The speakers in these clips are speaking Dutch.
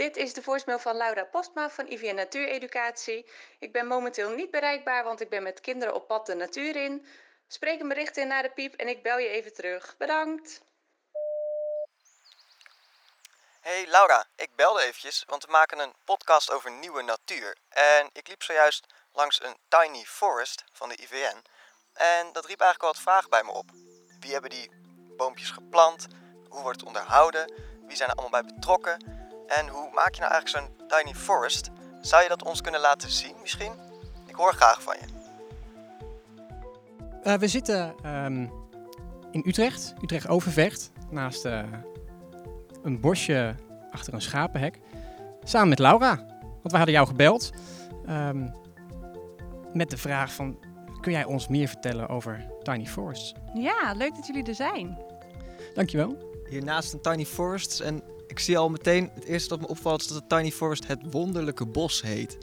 Dit is de voicemail van Laura Postma van IVN Natuureducatie. Ik ben momenteel niet bereikbaar, want ik ben met kinderen op pad de natuur in. Spreek een bericht in naar de piep en ik bel je even terug. Bedankt. Hey Laura, ik belde eventjes, want we maken een podcast over nieuwe natuur. En ik liep zojuist langs een tiny forest van de IVN. En dat riep eigenlijk wel wat vragen bij me op. Wie hebben die boompjes geplant? Hoe wordt het onderhouden? Wie zijn er allemaal bij betrokken? En hoe maak je nou eigenlijk zo'n tiny forest? Zou je dat ons kunnen laten zien misschien? Ik hoor graag van je. Uh, we zitten um, in Utrecht, Utrecht Overvecht, naast uh, een bosje achter een schapenhek. Samen met Laura, want we hadden jou gebeld. Um, met de vraag van, kun jij ons meer vertellen over Tiny Forests? Ja, leuk dat jullie er zijn. Dankjewel. Hiernaast een Tiny Forest en ik zie al meteen, het eerste dat me opvalt is dat het Tiny Forest het wonderlijke bos heet.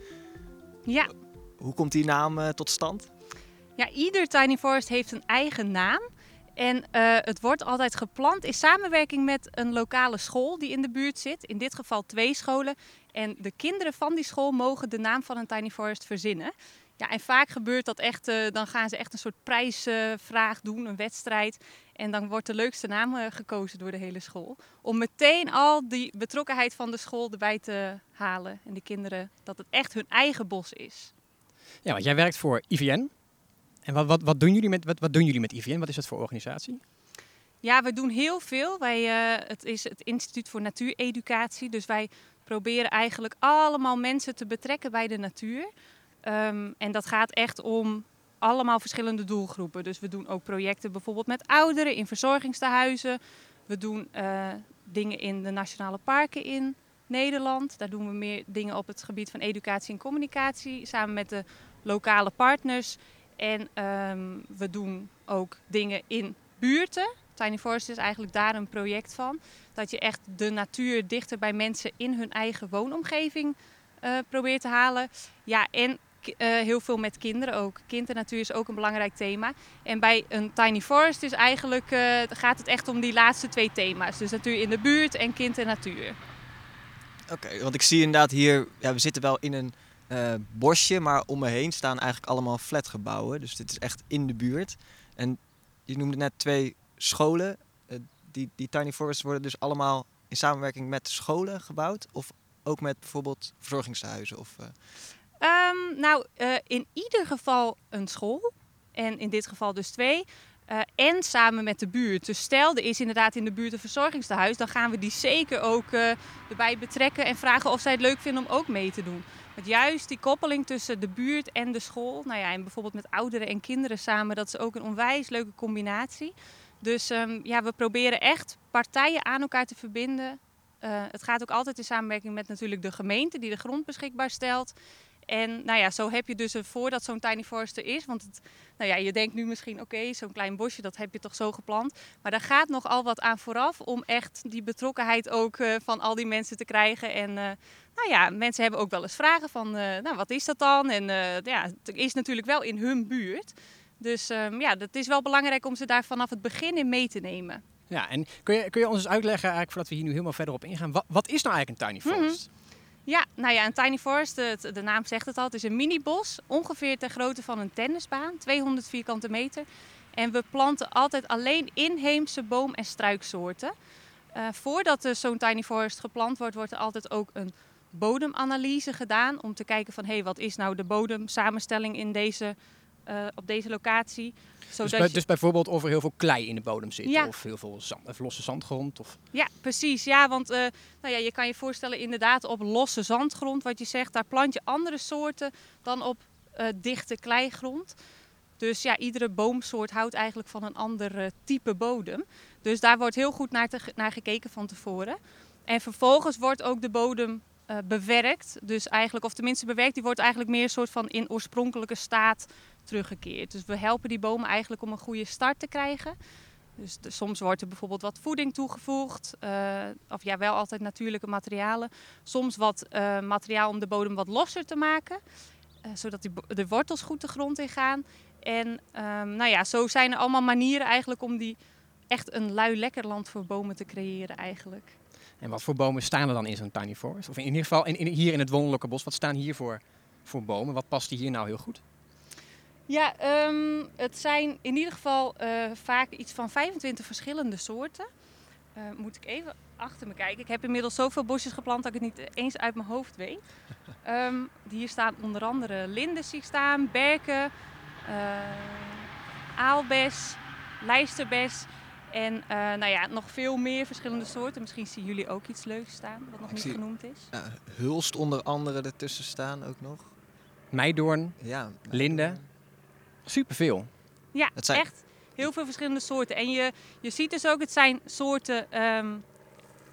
Ja. Hoe komt die naam uh, tot stand? Ja, ieder Tiny Forest heeft een eigen naam. En uh, het wordt altijd geplant in samenwerking met een lokale school die in de buurt zit. In dit geval twee scholen. En de kinderen van die school mogen de naam van een Tiny Forest verzinnen. Ja, en vaak gebeurt dat echt, uh, dan gaan ze echt een soort prijsvraag doen, een wedstrijd. En dan wordt de leukste naam uh, gekozen door de hele school. Om meteen al die betrokkenheid van de school erbij te halen. En de kinderen, dat het echt hun eigen bos is. Ja, want jij werkt voor IVN. En wat, wat, wat, doen, jullie met, wat, wat doen jullie met IVN? Wat is dat voor organisatie? Ja, we doen heel veel. Wij, uh, het is het Instituut voor Natuureducatie. Dus wij proberen eigenlijk allemaal mensen te betrekken bij de natuur. Um, en dat gaat echt om allemaal verschillende doelgroepen. Dus we doen ook projecten bijvoorbeeld met ouderen in verzorgingstehuizen. We doen uh, dingen in de nationale parken in Nederland. Daar doen we meer dingen op het gebied van educatie en communicatie samen met de lokale partners. En um, we doen ook dingen in buurten. Tiny Forest is eigenlijk daar een project van. Dat je echt de natuur dichter bij mensen in hun eigen woonomgeving uh, probeert te halen. Ja, en heel veel met kinderen ook. Kind en natuur is ook een belangrijk thema. En bij een Tiny Forest is eigenlijk, uh, gaat het echt om die laatste twee thema's. Dus natuur in de buurt en kind en natuur. Oké, want ik zie inderdaad hier, ja, we zitten wel in een uh, bosje, maar om me heen staan eigenlijk allemaal flatgebouwen. Dus dit is echt in de buurt. En je noemde net twee scholen. die, die Tiny Forests worden dus allemaal in samenwerking met scholen gebouwd? Of ook met bijvoorbeeld verzorgingshuizen? Of, Um, nou, uh, in ieder geval een school. En in dit geval dus twee. Uh, en samen met de buurt. Dus stel, er is inderdaad in de buurt een verzorgingstehuis. Dan gaan we die zeker ook uh, erbij betrekken en vragen of zij het leuk vinden om ook mee te doen. Want juist die koppeling tussen de buurt en de school. Nou ja, en bijvoorbeeld met ouderen en kinderen samen. Dat is ook een onwijs leuke combinatie. Dus um, ja, we proberen echt partijen aan elkaar te verbinden. het gaat ook altijd in samenwerking met natuurlijk de gemeente die de grond beschikbaar stelt. En nou ja, zo heb je dus ervoor dat zo'n tiny forest er is. Want het, nou ja, je denkt nu misschien, oké, okay, zo'n klein bosje, dat heb je toch zo geplant. Maar daar gaat nogal wat aan vooraf om echt die betrokkenheid ook uh, van al die mensen te krijgen. En uh, nou ja, mensen hebben ook wel eens vragen van, uh, nou wat is dat dan? En ja, het is natuurlijk wel in hun buurt. Dus um, ja, dat is wel belangrijk om ze daar vanaf het begin in mee te nemen. Ja, en kun je, kun je ons eens uitleggen, eigenlijk voordat we hier nu helemaal verder op ingaan, wat, wat is nou eigenlijk een tiny forest? Mm -hmm. Ja, nou ja, een tiny forest, de, de naam zegt het al, het is een mini-bos. Ongeveer ter grootte van een tennisbaan, 200 vierkante meter. En we planten altijd alleen inheemse boom- en struiksoorten. Uh, voordat zo'n tiny forest geplant wordt, wordt er altijd ook een bodemanalyse gedaan. Om te kijken van, hé, hey, wat is nou de bodemsamenstelling in deze, uh, op deze locatie. Dus, bij, dus, bijvoorbeeld of er heel veel klei in de bodem zit ja. of heel veel zand, of losse zandgrond? Of... Ja, precies. Ja, want uh, nou ja, je kan je voorstellen inderdaad op losse zandgrond, wat je zegt, daar plant je andere soorten dan op uh, dichte kleigrond. Dus ja, iedere boomsoort houdt eigenlijk van een ander uh, type bodem. Dus daar wordt heel goed naar, te, naar gekeken van tevoren. En vervolgens wordt ook de bodem uh, bewerkt. Dus eigenlijk, of tenminste bewerkt, die wordt eigenlijk meer een soort van in oorspronkelijke staat teruggekeerd. Dus we helpen die bomen eigenlijk om een goede start te krijgen. Dus soms wordt er bijvoorbeeld wat voeding toegevoegd, uh, of ja, wel altijd natuurlijke materialen. Soms wat uh, materiaal om de bodem wat losser te maken, uh, zodat die, de wortels goed de grond in gaan. En um, nou ja, zo zijn er allemaal manieren eigenlijk om die echt een lui lekker land voor bomen te creëren eigenlijk. En wat voor bomen staan er dan in zo'n tiny forest? Of in ieder geval in, hier in het wonderlijke bos, wat staan hier voor, voor bomen? Wat past hier nou heel goed? Ja, ehm, het zijn in ieder geval eh, vaak iets van 25 verschillende soorten. Eh, moet ik even achter me kijken. Ik heb inmiddels zoveel bosjes geplant dat ik het niet eens uit mijn hoofd weet. Ehm, hier staan onder andere linden zie staan, berken, eh, aalbes, lijsterbes en eh, nou ja, nog veel meer verschillende soorten. Misschien zien jullie ook iets leuks staan wat nog Ik niet zie- genoemd is. Uh, hulst onder andere ertussen staan ook nog. Meidoorn, Ja. Linde. Superveel. Ja, Het zijn- echt heel veel verschillende soorten. En je, je ziet dus ook, het zijn soorten, ehm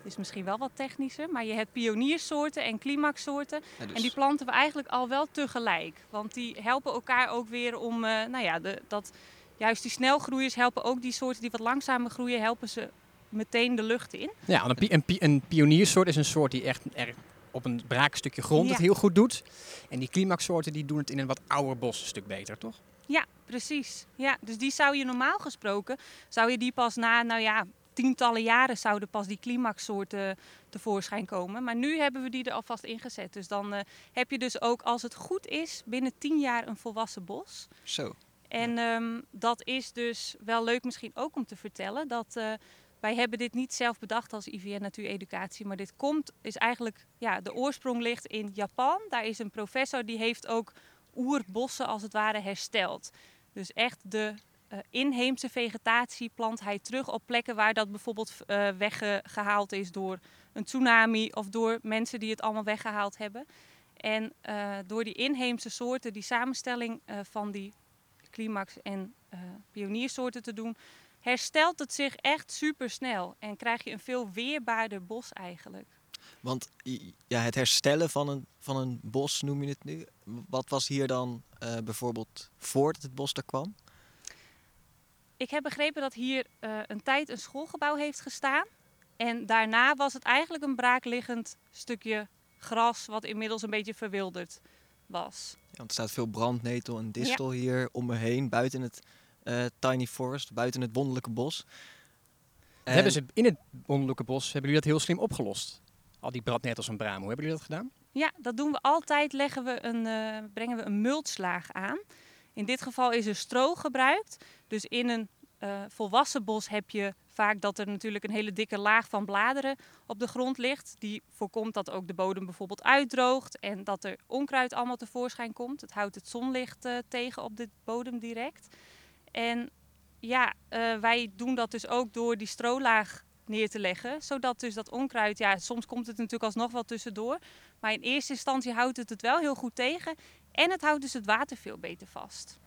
is misschien wel wat technischer, maar je hebt pioniersoorten en climaxsoorten. Ja, dus- En die planten we eigenlijk al wel tegelijk. Want die helpen elkaar ook weer om, eh, nou ja, de, dat, juist die snelgroeiers helpen ook die soorten die wat langzamer groeien, helpen ze meteen de lucht in. Ja, een, pi- een, pi- een pioniersoort is een soort die echt er op een braakstukje grond het heel goed doet. En die climaxsoorten die doen het in een wat ouder bos een stuk beter, toch? Ja, precies. Ja, dus die zou je normaal gesproken, zou je die pas na, nou ja, tientallen jaren zouden pas die climaxsoorten tevoorschijn komen. Maar nu hebben we die er alvast ingezet. Dus dan eh, heb je dus ook, als het goed is, binnen tien jaar een volwassen bos. Zo. En ehm, dat is dus wel leuk misschien ook om te vertellen. Dat eh, wij hebben dit niet zelf bedacht als IVN Natuureducatie. Maar dit komt, is eigenlijk, ja, de oorsprong ligt in Japan. Daar is een professor die heeft ook oerbossen als het ware hersteld. Dus echt de eh, inheemse vegetatie plant hij terug op plekken waar dat bijvoorbeeld eh, weggehaald is door een tsunami of door mensen die het allemaal weggehaald hebben. En eh, door die inheemse soorten, die samenstelling van die climax en pioniersoorten te doen, herstelt het zich echt super snel en krijg je een veel weerbaarder bos eigenlijk. Want ja, het herstellen van een, van een bos noem je het nu. Wat was hier dan eh, bijvoorbeeld voordat het bos er kwam? Ik heb begrepen dat hier eh, een tijd een schoolgebouw heeft gestaan. En daarna was het eigenlijk een braakliggend stukje gras wat inmiddels een beetje verwilderd was. Ja, want er staat veel brandnetel en distel hier om me heen, buiten het eh, tiny forest, buiten het wonderlijke bos. En- hebben ze in het wonderlijke bos, hebben jullie dat heel slim opgelost? Al die bradnetels en bramen, hoe hebben jullie dat gedaan? Ja, dat doen we altijd. Leggen we een, eh, brengen we een multslaag aan. In dit geval is er stro gebruikt. Dus in een eh, volwassen bos heb je vaak dat er natuurlijk een hele dikke laag van bladeren op de grond ligt. Die voorkomt dat ook de bodem bijvoorbeeld uitdroogt en dat er onkruid allemaal tevoorschijn komt. Het houdt het zonlicht eh, tegen op de bodem direct. En ja, wij doen dat dus ook door die strolaag neer te leggen. Zodat dus dat onkruid, ja, soms komt het natuurlijk alsnog wel tussendoor. Maar in eerste instantie houdt het het wel heel goed tegen. En het houdt dus het water veel beter vast.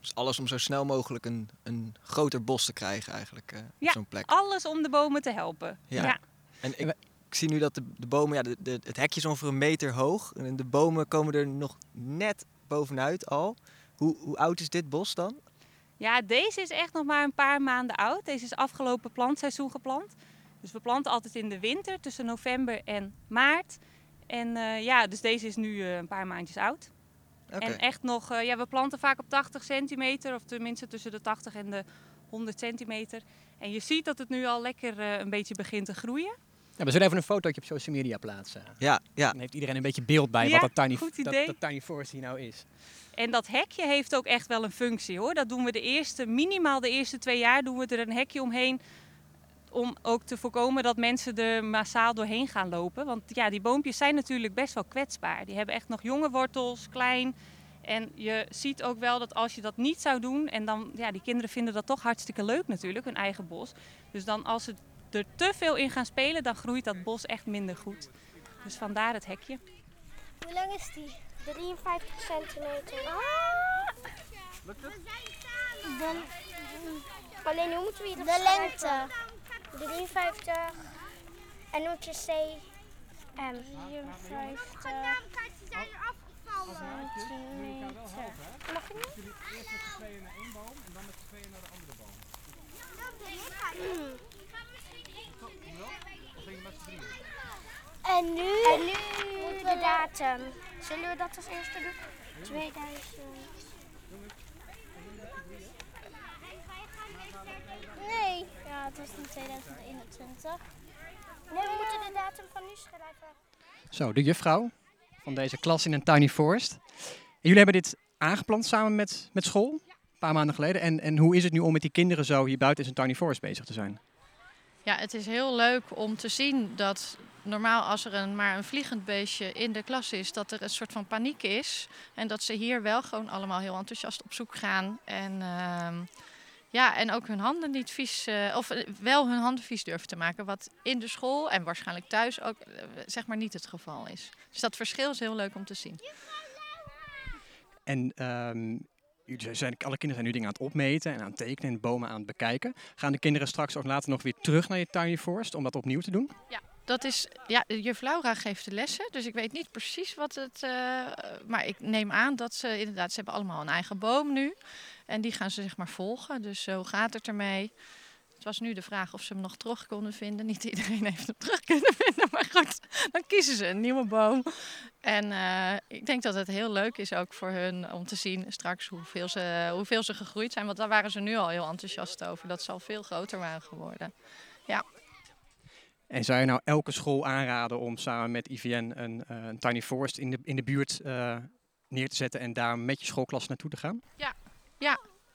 Dus alles om zo snel mogelijk een, een groter bos te krijgen eigenlijk eh, Ja. op zo'n plek. Alles om de bomen te helpen. Ja. En ik, ik zie nu dat de, de bomen, ja, de, de- het hekje is ongeveer een meter hoog. En de bomen komen er nog net bovenuit al. Hoe, hoe oud is dit bos dan? Ja, deze is echt nog maar een paar maanden oud. Deze is afgelopen plantseizoen geplant. Dus we planten altijd in de winter tussen november en maart. En eh, ja, dus deze is nu eh, een paar maandjes oud. Oké. En echt nog, eh, ja, we planten vaak op 80 centimeter, of tenminste tussen de 80 en de 100 centimeter. En je ziet dat het nu al lekker een beetje begint te groeien. Ja, we zullen even een fotootje op social media plaatsen. Ja, ja. Dan heeft iedereen een beetje beeld bij Ja, wat dat tiny, goed dat, tiny forest hier nou is. En dat hekje heeft ook echt wel een functie hoor. Dat doen we de eerste, minimaal de eerste twee jaar doen we er een hekje omheen. Om ook te voorkomen dat mensen er massaal doorheen gaan lopen. Want ja, die boompjes zijn natuurlijk best wel kwetsbaar. Die hebben echt nog jonge wortels, klein. En je ziet ook wel dat als je dat niet zou doen, en dan, ja, die kinderen vinden dat toch hartstikke leuk natuurlijk, hun eigen bos. Dus dan als ze er te veel in gaan spelen, dan groeit dat bos echt minder goed. Dus vandaar het hekje. Hoe lang is die? 53 centimeter. Dan, alleen hoe moeten we hier De lengte. 53. En moet je C? M. 54 centimeter. Mag ik niet? En nu, en nu de datum. Zullen we dat als eerste doen? 2000. Nee, ja, het was in 2021. Nee, we moeten de datum van nu schrijven. Zo, de juffrouw van deze klas in een tiny forest. En jullie hebben dit aangeplant samen met, met school, een paar maanden geleden. En, en hoe is het nu om met die kinderen zo hier buiten in zo'n tiny forest bezig te zijn? Ja, het is heel leuk om te zien dat normaal als er een, maar een vliegend beestje in de klas is, dat er een soort van paniek is. En dat ze hier wel gewoon allemaal heel enthousiast op zoek gaan. En, ehm, ja, en ook hun handen niet vies, eh, of eh, wel hun handen vies durven te maken. Wat in de school en waarschijnlijk thuis ook eh, zeg maar niet het geval is. Dus dat verschil is heel leuk om te zien. En jullie alle kinderen zijn nu dingen aan het opmeten en aan het tekenen en bomen aan het bekijken. Gaan de kinderen straks ook later nog weer terug naar je tiny forest om dat opnieuw te doen? Dat is, ja, juf Laura geeft de lessen, dus ik weet niet precies wat het. eh, maar ik neem aan dat ze inderdaad, ze hebben allemaal een eigen boom nu. En die gaan ze zeg maar volgen. Dus eh, hoe gaat het ermee? Het was nu de vraag of ze hem nog terug konden vinden. Niet iedereen heeft hem terug kunnen vinden, maar goed, dan kiezen ze een nieuwe boom. En eh, ik denk dat het heel leuk is ook voor hun om te zien straks hoeveel ze, hoeveel ze gegroeid zijn. Want daar waren ze nu al heel enthousiast over, dat ze al veel groter waren geworden. En zou je nou elke school aanraden om samen met IVN een, eh, een tiny forest in de, in de buurt eh, neer te zetten en daar met je schoolklas naartoe te gaan?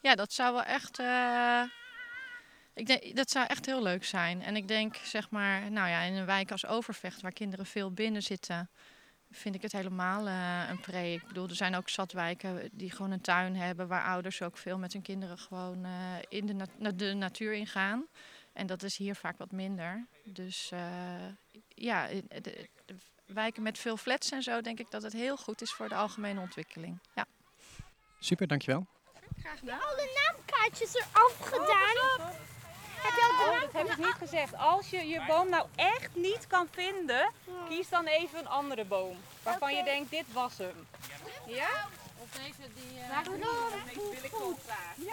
Ja, dat zou wel echt. Ik denk, dat zou echt heel leuk zijn. En ik denk, zeg maar, nou ja, in een wijk als Overvecht, waar kinderen veel binnen zitten, vind ik het helemaal eh, een pre. Ik bedoel, er zijn ook zat wijken die gewoon een tuin hebben, waar ouders ook veel met hun kinderen gewoon eh, in de, nat- na- de natuur ingaan. En dat is hier vaak wat minder. Dus eh, ja, in- de, de wijken met veel flats en zo, denk ik dat het heel goed is voor de algemene ontwikkeling. Ja. Super, dankjewel. Alle naamkaartjes eraf gedaan. Heb je Oh, dat heb ik niet gezegd. Als je je boom nou echt niet kan vinden, kies dan even een andere boom. Waarvan je denkt, dit was hem. Ja? Of deze die. Waarom? wil ik ook graag. Ik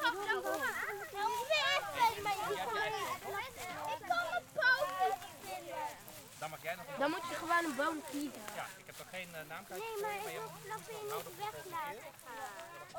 kan mijn poot niet vinden. Dan moet je gewoon een boom kiezen. Ja, ik heb toch geen naamkaartje? Nee, maar ik wil je niet weg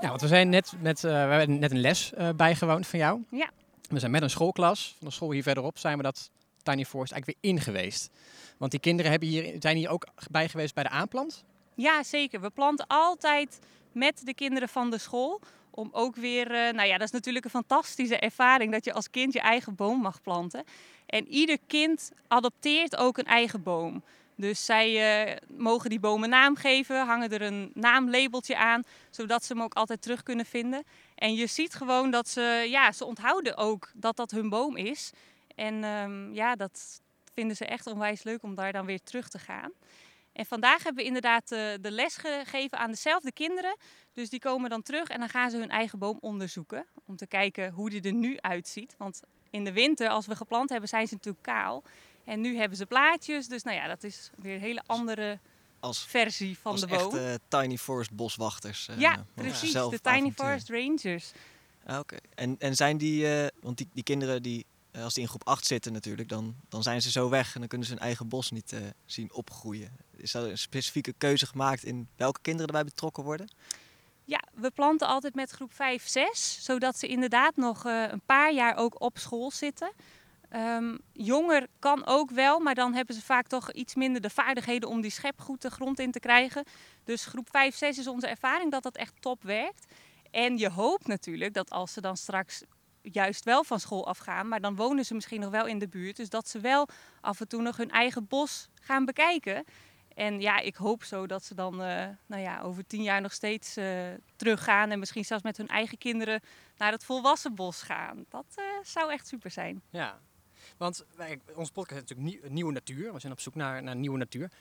Ja, want we zijn net met, eh, we hebben net een les eh, bijgewoond van jou. Ja. We zijn met een schoolklas van de school hier verderop zijn we dat tiny forest eigenlijk weer in geweest. Want die kinderen hebben hier, zijn hier ook bij geweest bij de aanplant. Ja, zeker. We planten altijd met de kinderen van de school. Om ook weer, eh, nou ja, dat is natuurlijk een fantastische ervaring dat je als kind je eigen boom mag planten. En ieder kind adopteert ook een eigen boom. Dus zij eh, mogen die boom een naam geven, hangen er een naamlabeltje aan, zodat ze hem ook altijd terug kunnen vinden. En je ziet gewoon dat ze, ja, ze onthouden ook dat dat hun boom is. En ehm, ja, dat vinden ze echt onwijs leuk om daar dan weer terug te gaan. En vandaag hebben we inderdaad eh, de les gegeven aan dezelfde kinderen. Dus die komen dan terug en dan gaan ze hun eigen boom onderzoeken. Om te kijken hoe die er nu uitziet. Want in de winter, als we geplant hebben, zijn ze natuurlijk kaal. En nu hebben ze blaadjes. Dus nou ja, dat is weer een hele andere Als, versie van als de boom. echte Tiny Forest boswachters. eh, ja, precies. De Tiny avontuur. Forest Rangers. Ah, Oké. En, en zijn die, eh, want die, die kinderen die, eh, als die in groep 8 zitten natuurlijk, dan, dan zijn ze zo weg en dan kunnen ze hun eigen bos niet zien opgroeien. Is er een specifieke keuze gemaakt in welke kinderen erbij betrokken worden? Ja, we planten altijd met groep 5, 6, zodat ze inderdaad nog een paar jaar ook op school zitten. Ehm, jonger kan ook wel, maar dan hebben ze vaak toch iets minder de vaardigheden om die schep goed de grond in te krijgen. Dus groep 5, 6 is onze ervaring dat dat echt top werkt. En je hoopt natuurlijk dat als ze dan straks juist wel van school afgaan, maar dan wonen ze misschien nog wel in de buurt. Dus dat ze wel af en toe nog hun eigen bos gaan bekijken. En ja, ik hoop zo dat ze dan eh, nou ja, over tien jaar nog steeds eh, teruggaan. En misschien zelfs met hun eigen kinderen naar het volwassen bos gaan. Dat eh, zou echt super zijn. Ja, want wij, onze podcast is natuurlijk nieuw- nieuwe natuur. We zijn op zoek naar, naar nieuwe natuur.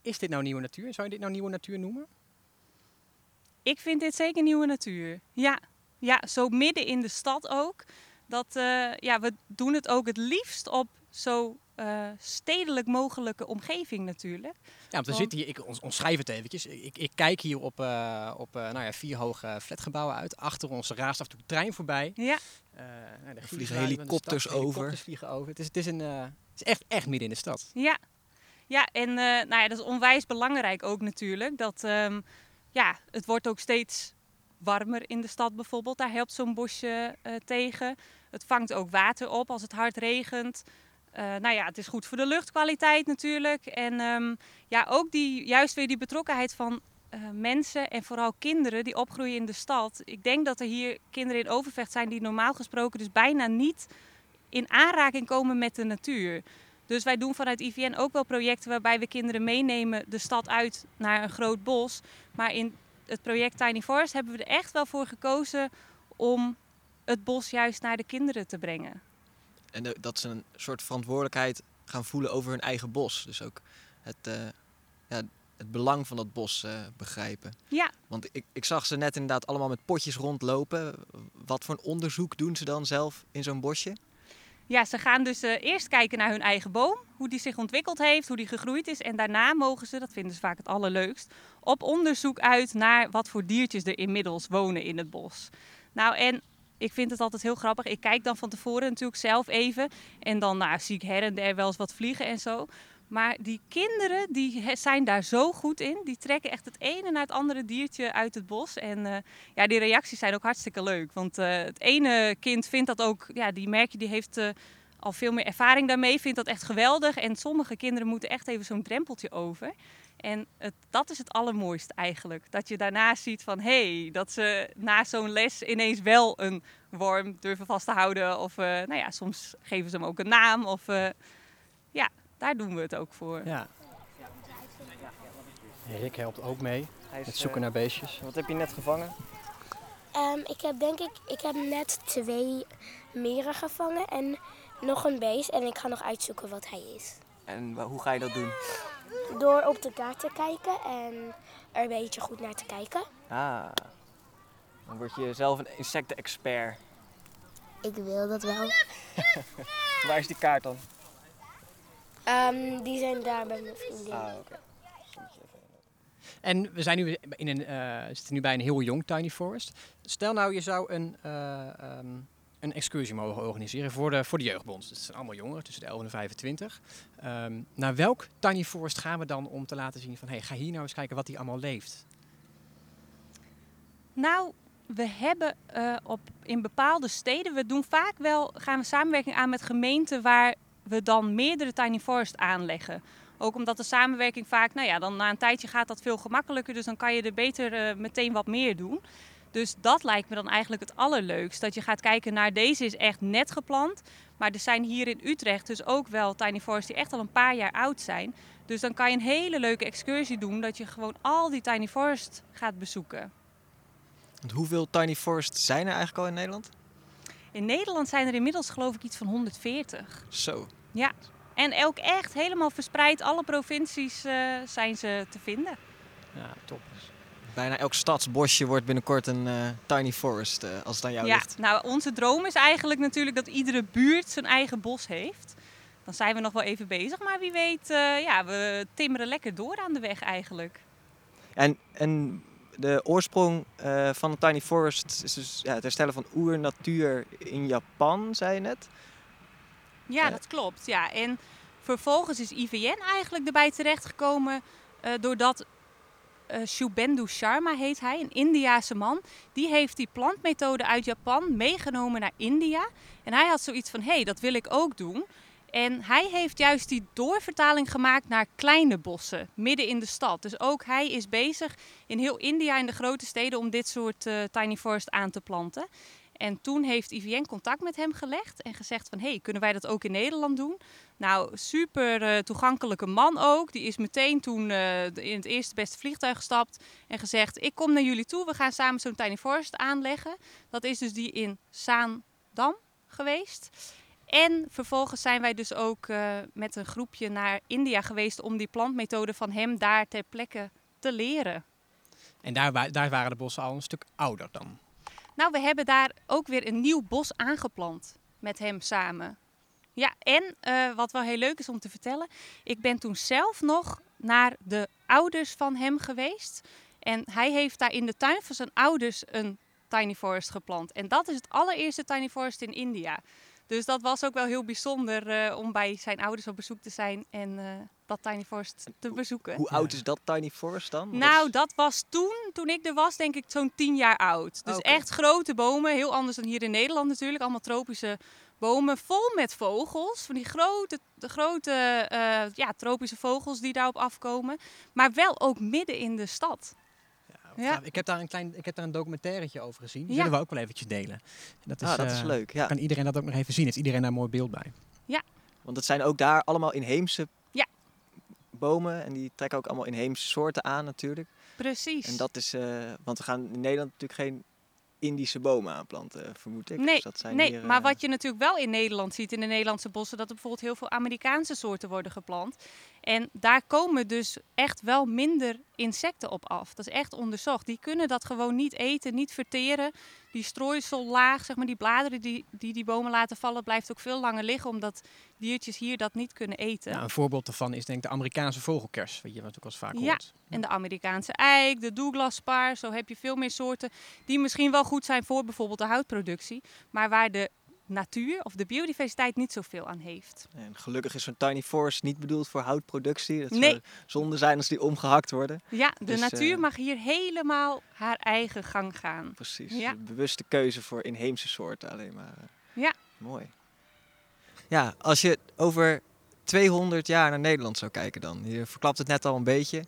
Is dit nou nieuwe natuur? Zou je dit nou nieuwe natuur noemen? Ik vind dit zeker nieuwe natuur. Ja, ja zo midden in de stad ook. Dat, eh, ja, we doen het ook het liefst op zo eh, stedelijk mogelijke omgeving natuurlijk. Ja, want we Want- zitten hier, ik ons, omschrijf het eventjes. Ik, ik kijk hier op, eh, op eh, nou ja, vier hoge flatgebouwen uit. Achter ons raast af en toe de trein voorbij. Ja, Eh, nou, de vliegen helikopters stad, over. Helikopters vliegen over. Het is, het is, een, eh, het is echt, echt midden in de stad. Ja, ja en eh, nou ja, dat is onwijs belangrijk ook natuurlijk. Dat, ehm, ja, het wordt ook steeds warmer in de stad bijvoorbeeld. Daar helpt zo'n bosje eh, tegen. Het vangt ook water op als het hard regent. Uh, nou ja, het is goed voor de luchtkwaliteit natuurlijk. En um, ja, ook die, juist weer die betrokkenheid van uh, mensen en vooral kinderen die opgroeien in de stad. Ik denk dat er hier kinderen in Overvecht zijn die normaal gesproken dus bijna niet in aanraking komen met de natuur. Dus wij doen vanuit IVN ook wel projecten waarbij we kinderen meenemen de stad uit naar een groot bos. Maar in het project Tiny Forest hebben we er echt wel voor gekozen om het bos juist naar de kinderen te brengen. En dat ze een soort verantwoordelijkheid gaan voelen over hun eigen bos. Dus ook het, uh, ja, het belang van dat bos uh, begrijpen. Ja. Want ik, ik zag ze net inderdaad allemaal met potjes rondlopen. Wat voor een onderzoek doen ze dan zelf in zo'n bosje? Ja, ze gaan dus uh, eerst kijken naar hun eigen boom, hoe die zich ontwikkeld heeft, hoe die gegroeid is. En daarna mogen ze, dat vinden ze vaak het allerleukst, op onderzoek uit naar wat voor diertjes er inmiddels wonen in het bos. Nou, en ik vind het altijd heel grappig. Ik kijk dan van tevoren natuurlijk zelf even. En dan nou, zie ik her en der wel eens wat vliegen en zo. Maar die kinderen die zijn daar zo goed in. Die trekken echt het ene naar het andere diertje uit het bos. En uh, ja, die reacties zijn ook hartstikke leuk. Want uh, het ene kind vindt dat ook, ja, die merk je, die heeft uh, al veel meer ervaring daarmee. Vindt dat echt geweldig. En sommige kinderen moeten echt even zo'n drempeltje over. En het, dat is het allermooiste eigenlijk. Dat je daarna ziet van hé, hey, dat ze na zo'n les ineens wel een worm durven vast te houden. Of nou ja, soms geven ze hem ook een naam. Of ja, daar doen we het ook voor. Ja. Rick helpt ook mee met zoeken naar beestjes. Wat heb je net gevangen? Um, ik heb denk ik, ik heb net twee meren gevangen en nog een beest. En ik ga nog uitzoeken wat hij is. En hoe ga je dat doen? Door op de kaart te kijken en er een beetje goed naar te kijken. Ah, dan word je zelf een insecten-expert. Ik wil dat wel. Waar is die kaart dan? Um, die zijn daar bij mijn vriendin. Ah, oké. Okay. En we zijn nu in een, uh, zitten nu bij een heel jong Tiny Forest. Stel nou, je zou een, uh, um, een excursie mogen organiseren voor de, voor de jeugdbond. Het zijn allemaal jongeren, tussen de 11 en de 25. Um, naar welk Tiny Forest gaan we dan om te laten zien van... Hey, ga hier nou eens kijken wat hier allemaal leeft? Nou, we hebben uh, op, in bepaalde steden... We doen vaak wel, gaan we samenwerking aan met gemeenten waar we dan meerdere tiny forest aanleggen. Ook omdat de samenwerking vaak, nou ja, dan na een tijdje gaat dat veel gemakkelijker. Dus dan kan je er beter uh, meteen wat meer doen. Dus dat lijkt me dan eigenlijk het allerleukst. Dat je gaat kijken naar deze is echt net geplant. Maar er zijn hier in Utrecht dus ook wel tiny forests die echt al een paar jaar oud zijn. Dus dan kan je een hele leuke excursie doen. Dat je gewoon al die tiny forests gaat bezoeken. Want hoeveel tiny forests zijn er eigenlijk al in Nederland? In Nederland zijn er inmiddels geloof ik iets van 140. Zo. Ja, en ook echt helemaal verspreid. Alle provincies uh, zijn ze te vinden. Ja, top. Bijna elk stadsbosje wordt binnenkort een uh, tiny forest uh, als het aan jou ja, ligt. Nou, onze droom is eigenlijk natuurlijk dat iedere buurt zijn eigen bos heeft. Dan zijn we nog wel even bezig, maar wie weet, ja, we timmeren lekker door aan de weg eigenlijk. En, en de oorsprong van de Tiny Forest is dus ja, het herstellen van oernatuur in Japan, zei je net. Ja, dat klopt. Ja. En vervolgens is IVN eigenlijk erbij terechtgekomen uh, doordat uh, Shubendu Sharma heet hij, een Indiase man. Die heeft die plantmethode uit Japan meegenomen naar India. En hij had zoiets van, hé, hey, dat wil ik ook doen. En hij heeft juist die doorvertaling gemaakt naar kleine bossen, midden in de stad. Dus ook hij is bezig in heel India en de grote steden om dit soort uh, tiny forest aan te planten. En toen heeft IVN contact met hem gelegd en gezegd van... hé, hey, kunnen wij dat ook in Nederland doen? Nou, super uh, toegankelijke man ook. Die is meteen toen uh, in het eerste beste vliegtuig gestapt en gezegd... ik kom naar jullie toe, we gaan samen zo'n tiny forest aanleggen. Dat is dus die in Zaandam geweest. En vervolgens zijn wij dus ook uh, met een groepje naar India geweest om die plantmethode van hem daar ter plekke te leren. En daar, daar waren de bossen al een stuk ouder dan? Nou, we hebben daar ook weer een nieuw bos aangeplant met hem samen. Ja, en uh, wat wel heel leuk is om te vertellen, ik ben toen zelf nog naar de ouders van hem geweest. En hij heeft daar in de tuin van zijn ouders een tiny forest geplant. En dat is het allereerste tiny forest in India. Dus dat was ook wel heel bijzonder eh, om bij zijn ouders op bezoek te zijn en eh, dat Tiny Forest te bezoeken. Hoe oud is dat Tiny Forest dan? Nou, dat was toen, toen ik er was, denk ik zo'n tien jaar oud. Dus echt grote bomen, heel anders dan hier in Nederland natuurlijk. Allemaal tropische bomen, vol met vogels. Van die grote, de grote eh, ja, tropische vogels die daarop afkomen. Maar wel ook midden in de stad. Ja. Ja, Ik, heb daar een klein, ik heb daar een documentairetje over gezien. Die Ja. zullen we ook wel eventjes delen. Dat ah, dat is eh, leuk, ja. Kan iedereen dat ook nog even zien? Heeft iedereen daar een mooi beeld bij? Want het zijn ook daar allemaal inheemse Ja. bomen. En die trekken ook allemaal inheemse soorten aan natuurlijk. Precies. En dat is, eh, want we gaan in Nederland natuurlijk geen Indische bomen aanplanten, vermoed ik. Nee, Dus dat zijn nee hier, maar eh, wat je natuurlijk wel in Nederland ziet, in de Nederlandse bossen, dat er bijvoorbeeld heel veel Amerikaanse soorten worden geplant. En daar komen dus echt wel minder insecten op af. Dat is echt onderzocht. Die kunnen dat gewoon niet eten, niet verteren. Die strooisellaag, zeg maar, die bladeren die, die die bomen laten vallen, blijft ook veel langer liggen, omdat diertjes hier dat niet kunnen eten. Ja, een voorbeeld daarvan is denk ik de Amerikaanse vogelkers. Wat je natuurlijk als vaak Ja. hoort. En de Amerikaanse eik, de Douglaspaar, zo heb je veel meer soorten die misschien wel goed zijn voor bijvoorbeeld de houtproductie, maar waar de natuur of de biodiversiteit niet zoveel aan heeft. En gelukkig is zo'n tiny forest niet bedoeld voor houtproductie. Dat Nee. zou zonde zijn als die omgehakt worden. Ja, de Dus, natuur eh, mag hier helemaal haar eigen gang gaan. Precies. Ja. Een bewuste keuze voor inheemse soorten alleen maar. eh. Ja. Mooi. Ja, als je over 200 jaar naar Nederland zou kijken dan. Je verklapt het net al een beetje.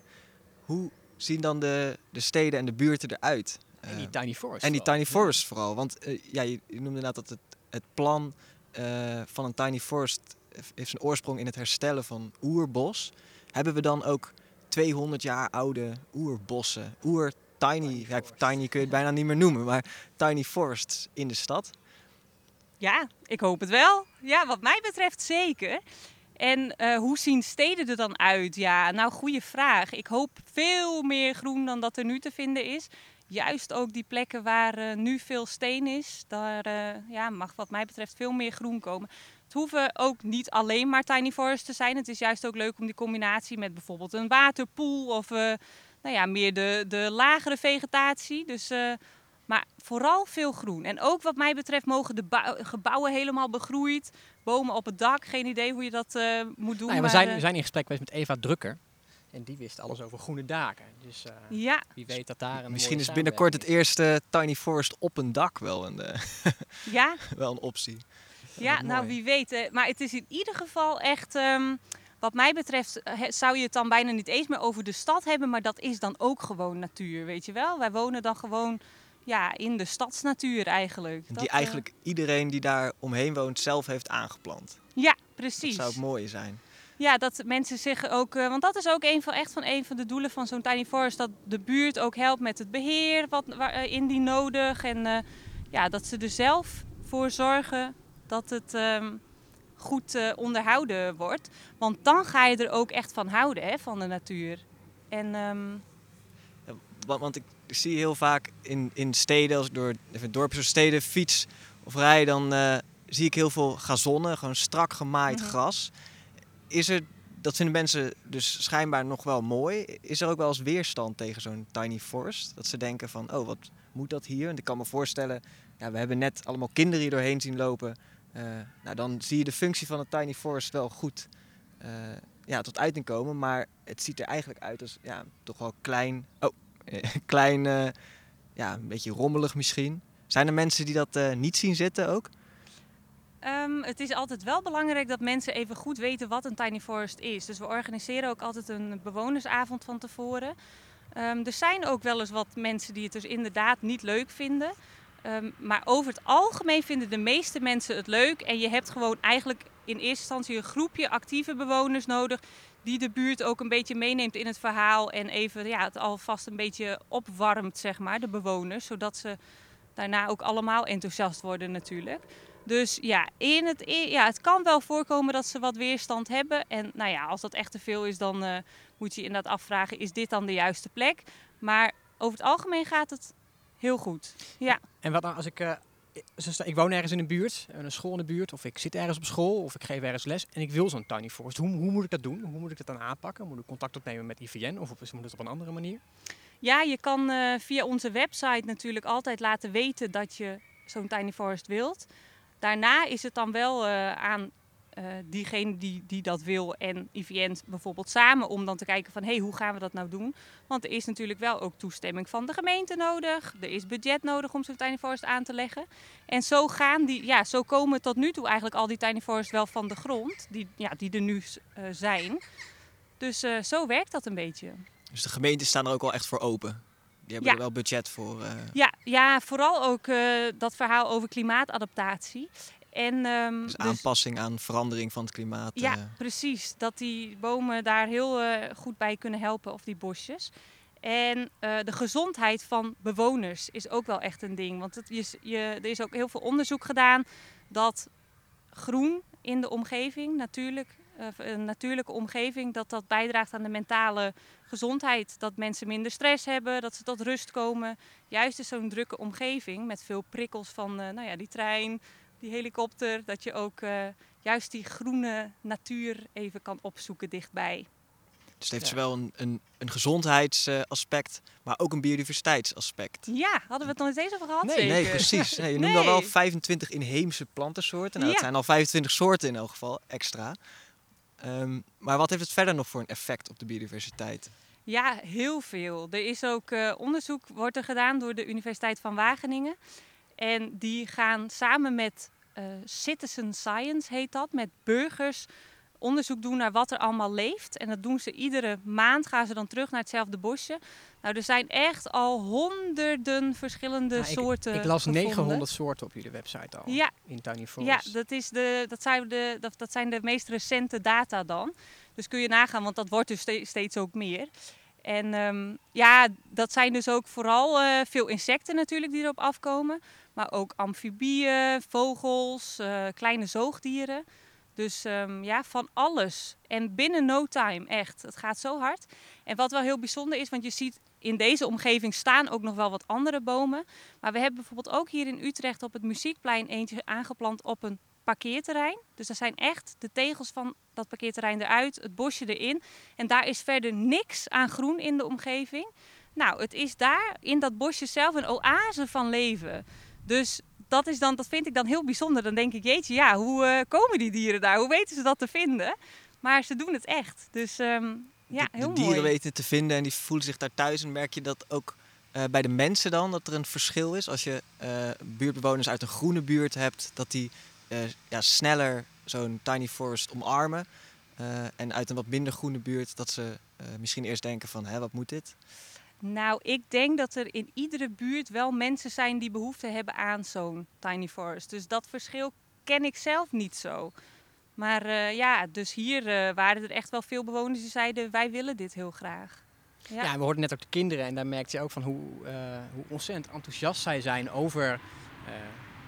Hoe zien dan de, de steden en de buurten eruit? En Eh, die tiny forest. En die vooral. tiny forest vooral. Want eh, ja, je, je noemde net dat het, het plan eh, van een tiny forest heeft zijn oorsprong in het herstellen van oerbos. Hebben we dan ook 200 jaar oude oerbossen, oer tiny, ja, tiny kun je het bijna niet meer noemen, maar tiny forests in de stad? Ja, ik hoop het wel. Ja, wat mij betreft zeker. En eh, hoe zien steden er dan uit? Ja, nou, goede vraag. Ik hoop veel meer groen dan dat er nu te vinden is. Juist ook die plekken waar eh, nu veel steen is, daar eh, ja, mag wat mij betreft veel meer groen komen. Het hoeven ook niet alleen maar tiny forests te zijn. Het is juist ook leuk om die combinatie met bijvoorbeeld een waterpoel of eh, nou ja, meer de, de lagere vegetatie. Dus, maar vooral veel groen. En ook wat mij betreft mogen de bou- gebouwen helemaal begroeid. Bomen op het dak, geen idee hoe je dat moet doen. Nou ja, we, zijn, we zijn in gesprek geweest met Eva Drukker. En die wist alles over groene daken. Dus eh, Ja, wie weet dat daar een Misschien is binnenkort het eerste tiny forest op een dak wel een, eh, ja, wel een optie. ja nou wie weet. eh, maar het is in ieder geval echt, ehm, wat mij betreft, he- zou je het dan bijna niet eens meer over de stad hebben. Maar dat is dan ook gewoon natuur, weet je wel. Wij wonen dan gewoon ja, in de stadsnatuur eigenlijk. Dat, Die eigenlijk iedereen die daar omheen woont zelf heeft aangeplant. ja, Dat precies. zou het mooie zijn. Ja, dat mensen zich ook, eh, want dat is ook een van, echt van een van de doelen van zo'n tiny forest, dat de buurt ook helpt met het beheer wat waar, eh, indien nodig en eh, ja, dat ze er zelf voor zorgen dat het ehm, goed onderhouden wordt, want dan ga je er ook echt van houden hè, van de natuur. En ehm, Ja, want, want ik zie heel vaak in, in steden, als ik door dorpen of steden fiets of rij, dan zie ik heel veel gazonnen, gewoon strak gemaaid Mhm. gras. Is er, dat vinden mensen dus schijnbaar nog wel mooi. Is er ook wel eens weerstand tegen zo'n tiny forest? Dat ze denken van, oh, wat moet dat hier? En ik kan me voorstellen, ja, we hebben net allemaal kinderen hier doorheen zien lopen. Eh, nou, dan zie je de functie van een tiny forest wel goed eh, ja, tot uiting komen. Maar het ziet er eigenlijk uit als ja, toch wel klein. Oh, klein, eh, ja, een beetje rommelig misschien. Zijn er mensen die dat niet zien zitten ook? Ehm, het is altijd wel belangrijk dat mensen even goed weten wat een tiny forest is. Dus we organiseren ook altijd een bewonersavond van tevoren. Ehm, er zijn ook wel eens wat mensen die het dus inderdaad niet leuk vinden. Ehm, maar over het algemeen vinden de meeste mensen het leuk. En je hebt gewoon eigenlijk in eerste instantie een groepje actieve bewoners nodig. Die de buurt ook een beetje meeneemt in het verhaal. En even ja, het alvast een beetje opwarmt, zeg maar, de bewoners. Zodat ze daarna ook allemaal enthousiast worden natuurlijk. Dus ja, in het, e- ja, het kan wel voorkomen dat ze wat weerstand hebben. En nou ja, als dat echt te veel is, dan eh, moet je je inderdaad afvragen, is dit dan de juiste plek? Maar over het algemeen gaat het heel goed. Ja, En wat nou als ik... eh, ik woon ergens in de buurt, een school in de buurt, of ik zit ergens op school, of ik geef ergens les en ik wil zo'n tiny forest. Hoe, hoe moet ik dat doen? Hoe moet ik dat dan aanpakken? Moet ik contact opnemen met IVN of moet het op een andere manier? ja je kan eh, via onze website natuurlijk altijd laten weten dat je zo'n tiny forest wilt. Daarna is het dan wel eh, aan eh, diegene die, die dat wil en IVN bijvoorbeeld samen om dan te kijken van hé, hey, hoe gaan we dat nou doen? Want er is natuurlijk wel ook toestemming van de gemeente nodig. Er is budget nodig om zo'n tiny forest aan te leggen. En zo gaan die, ja, zo komen tot nu toe eigenlijk al die tiny forests wel van de grond, die, ja, die er nu eh, zijn. Dus zo werkt dat een beetje. Dus de gemeenten staan er ook wel echt voor open. Die hebben Ja. er wel budget voor. eh. Ja, ja vooral ook eh, dat verhaal over klimaatadaptatie. En, ehm, dus dus- aanpassing aan verandering van het klimaat. Ja, eh. precies. Dat die bomen daar heel goed bij kunnen helpen, of die bosjes. En de gezondheid van bewoners is ook wel echt een ding. Want het, je, je, er is ook heel veel onderzoek gedaan dat groen in de omgeving, natuurlijk, een natuurlijke omgeving, dat dat bijdraagt aan de mentale gezondheid. Dat mensen minder stress hebben, dat ze tot rust komen. Juist in zo'n drukke omgeving met veel prikkels van eh, nou ja, die trein, die helikopter, dat je ook eh, juist die groene natuur even kan opzoeken dichtbij. Dus het heeft Ja. zowel een, een, een gezondheidsaspect, maar ook een biodiversiteitsaspect. Ja, hadden we het nog niet eens over gehad? Nee, zeker? Nee, precies. Nee, je noemde al wel Nee. 25 inheemse plantensoorten. Nou, dat Ja. zijn al 25 soorten in elk geval, extra. Ehm, maar wat heeft het verder nog voor een effect op de biodiversiteit? Ja, heel veel. Er is ook eh, onderzoek wordt er gedaan door de Universiteit van Wageningen. En die gaan samen met eh, citizen science, heet dat, met burgers onderzoek doen naar wat er allemaal leeft. En dat doen ze iedere maand, gaan ze dan terug naar hetzelfde bosje. Nou, er zijn echt al honderden verschillende Nou, ik- soorten Ik las gevonden. 900 soorten op jullie website al. Ja, In Tiny Ja, Forest. dat, is de, dat, zijn de, dat, dat zijn de meest recente data dan. Dus kun je nagaan, want dat wordt dus ste- steeds ook meer. En ehm, ja, dat zijn dus ook vooral eh, veel insecten natuurlijk die erop afkomen. Maar ook amfibieën, vogels, eh, kleine zoogdieren. Dus ehm, ja, van alles. En binnen no time, echt. Het gaat zo hard. En wat wel heel bijzonder is, want je ziet in deze omgeving staan ook nog wel wat andere bomen. Maar we hebben bijvoorbeeld ook hier in Utrecht op het Muziekplein eentje aangeplant op een parkeerterrein. Dus er zijn echt de tegels van dat parkeerterrein eruit, het bosje erin. En daar is verder niks aan groen in de omgeving. Nou, het is daar in dat bosje zelf een oase van leven. Dus dat, is dan, dat vind ik dan heel bijzonder. Dan denk ik, jeetje, ja, hoe eh, komen die dieren daar? Hoe weten ze dat te vinden? Maar ze doen het echt. Dus ehm, ja, de, heel de dieren mooi. weten het te vinden en die voelen zich daar thuis. En merk je dat ook eh, bij de mensen dan, dat er een verschil is? Als je eh, buurtbewoners uit een groene buurt hebt, dat die ja, sneller zo'n tiny forest omarmen. En uit een wat minder groene buurt, dat ze misschien eerst denken van, hè, wat moet dit? Nou, ik denk dat er in iedere buurt wel mensen zijn die behoefte hebben aan zo'n tiny forest. Dus dat verschil ken ik zelf niet zo. Maar eh, ja, dus hier eh, waren er echt wel veel bewoners die zeiden: wij willen dit heel graag. Ja. Ja, we hoorden net ook de kinderen en daar merkte je ook van hoe, eh, hoe ontzettend enthousiast zij zijn over,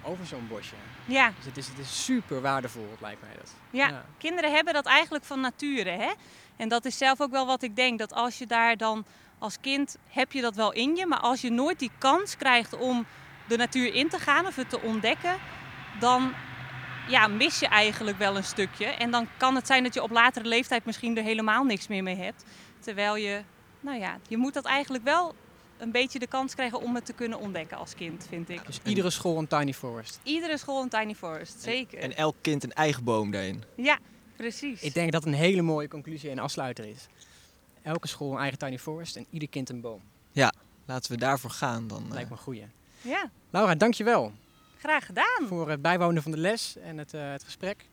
over zo'n bosje. ja, Dus het is, het is super waardevol, lijkt mij dat. Ja. kinderen hebben dat eigenlijk van nature. Hè? En dat is zelf ook wel wat ik denk. Dat als je daar dan als kind heb je dat wel in je. Maar als je nooit die kans krijgt om de natuur in te gaan of het te ontdekken, dan ja, mis je eigenlijk wel een stukje. En dan kan het zijn dat je op latere leeftijd misschien er helemaal niks meer mee hebt. Terwijl je, nou ja, je moet dat eigenlijk wel een beetje de kans krijgen om het te kunnen ontdekken als kind, vind ik. Dus iedere school een tiny forest. Iedere school een tiny forest, zeker. En elk kind een eigen boom daarin. Ja, precies. Ik denk dat een hele mooie conclusie en afsluiter is. Elke school een eigen tiny forest en ieder kind een boom. Laten we daarvoor gaan dan. eh. Lijkt me een goeie. Ja, Laura, dankjewel graag gedaan. voor het bijwonen van de les en het, eh, het gesprek.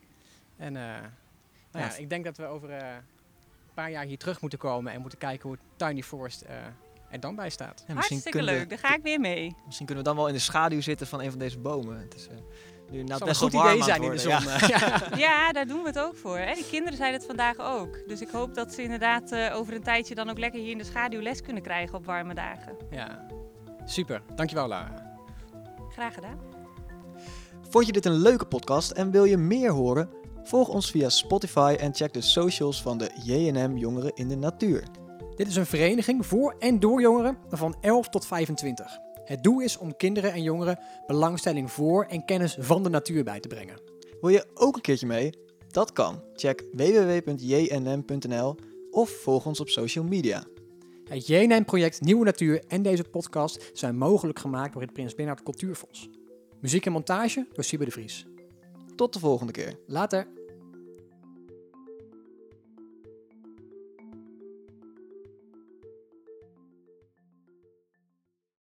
En eh, nou ja, Ja. ik denk dat we over eh, een paar jaar hier terug moeten komen en moeten kijken hoe Tiny Forest eh, er dan bij staat. Ja, Hartstikke we- leuk, daar ga ik weer mee. Misschien kunnen we dan wel in de schaduw zitten van een van deze bomen. Het is eh, nu nou Het best goed warm idee zijn in de zon. ja. daar doen we het ook voor. Hè? Die kinderen zeiden het vandaag ook. Dus ik hoop dat ze inderdaad eh, over een tijdje dan ook lekker hier in de schaduw les kunnen krijgen op warme dagen. ja. Super, dankjewel Laura. Graag gedaan. Vond je dit een leuke podcast en wil je meer horen? Volg ons via Spotify en check de socials van de JNM Jongeren in de Natuur. Dit is een vereniging voor en door jongeren van 11 tot 25. Het doel is om kinderen en jongeren belangstelling voor en kennis van de natuur bij te brengen. Wil je ook een keertje mee? Dat kan. Check www.jnm.nl of volg ons op social media. Het JNN-project Nieuwe Natuur en deze podcast zijn mogelijk gemaakt door het Prins Bernhard Cultuurfonds. Muziek en montage door Siebe de Vries. Tot de volgende keer. Later.